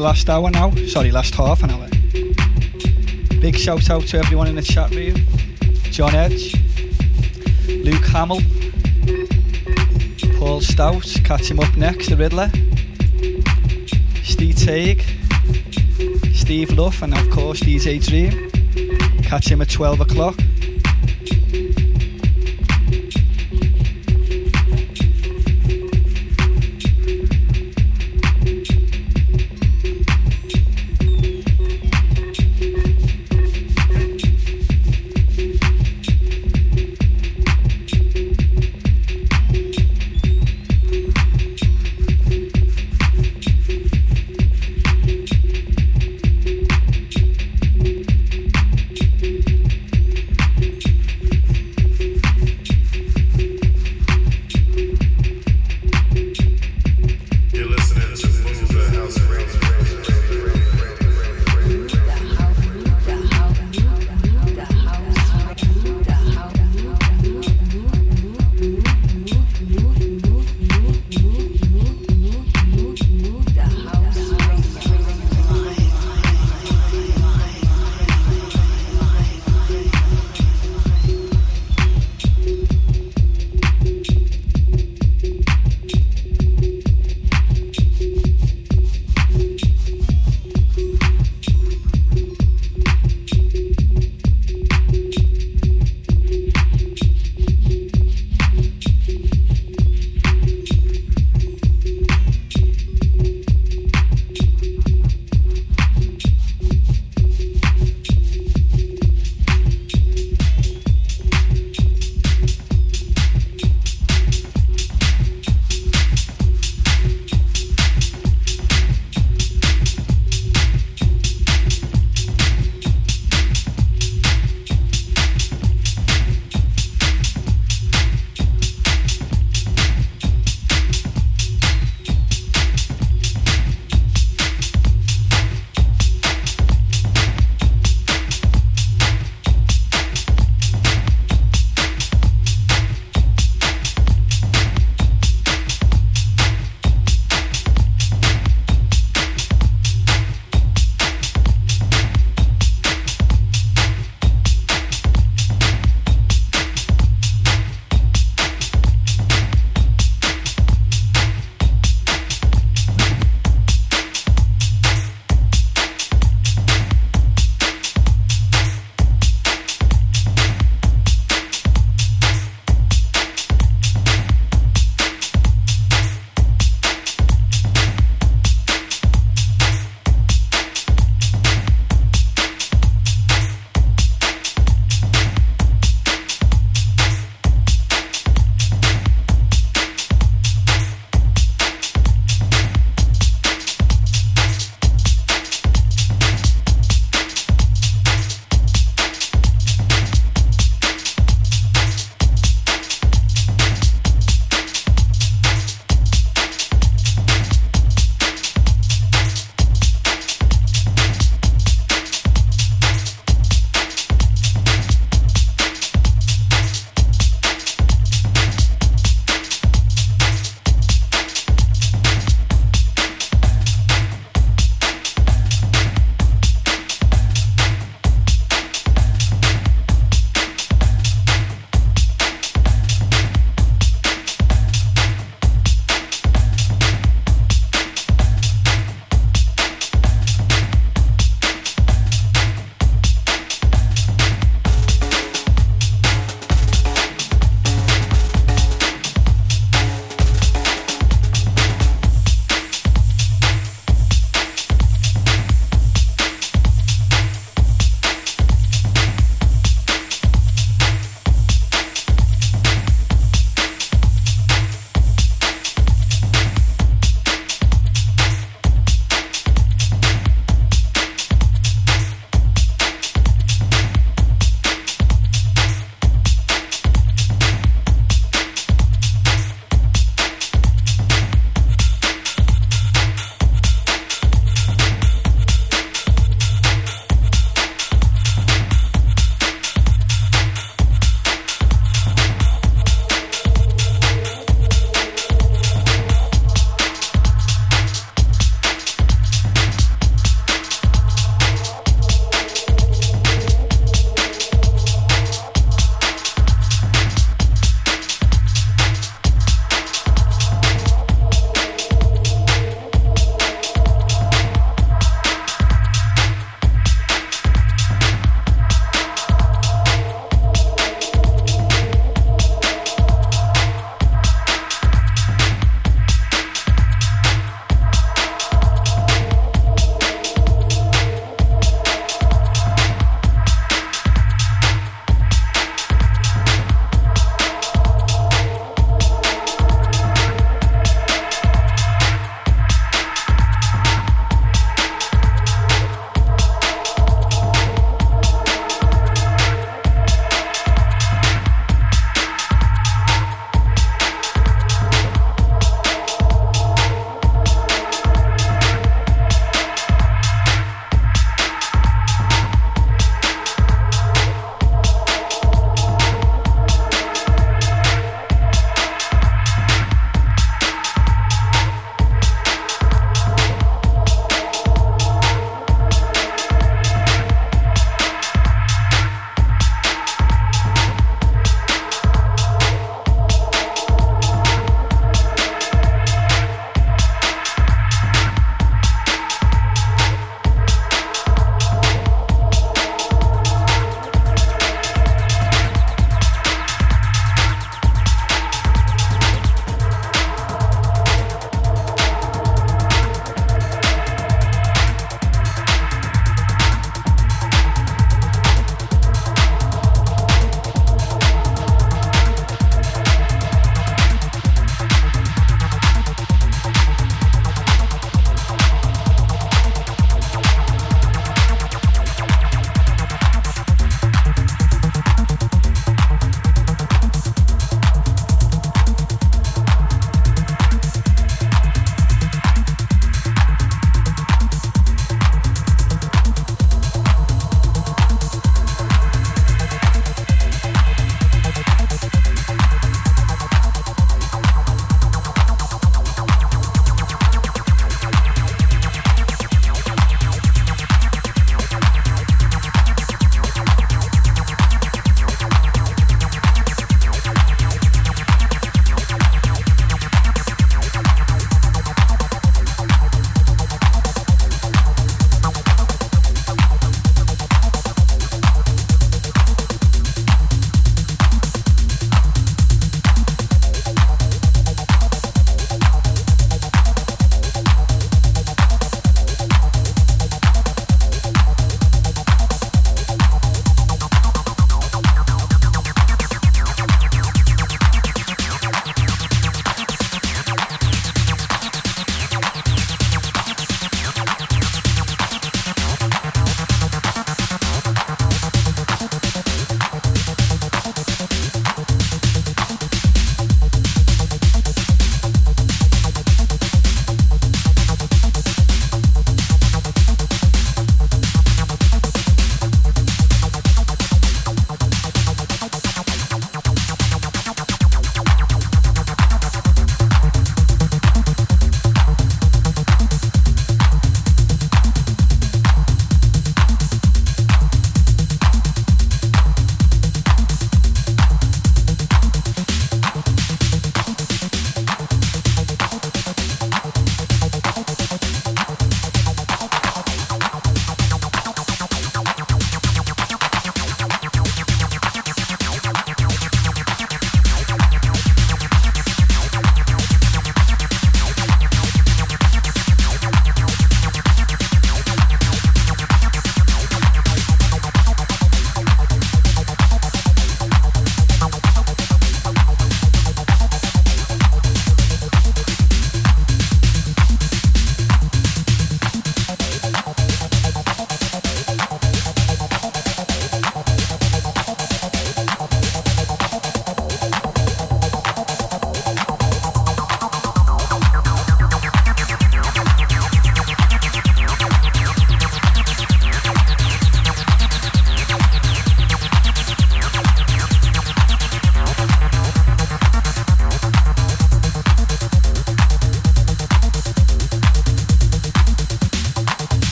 the last hour now. Sorry, last half an hour. Big shout out to everyone in the chat room. John Edge, Luke Hamill, Paul Stout, catch him up next, the Riddler, Steve Taig, Steve Luff, and of course DJ Dream. Catch him at 12 o'clock.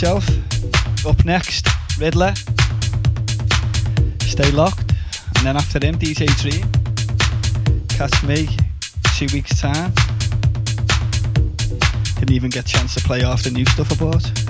Myself. Up next, Riddler. Stay locked. And then after him, DJ Dream. Catch me two weeks' time. Didn't even get a chance to play off the new stuff I bought.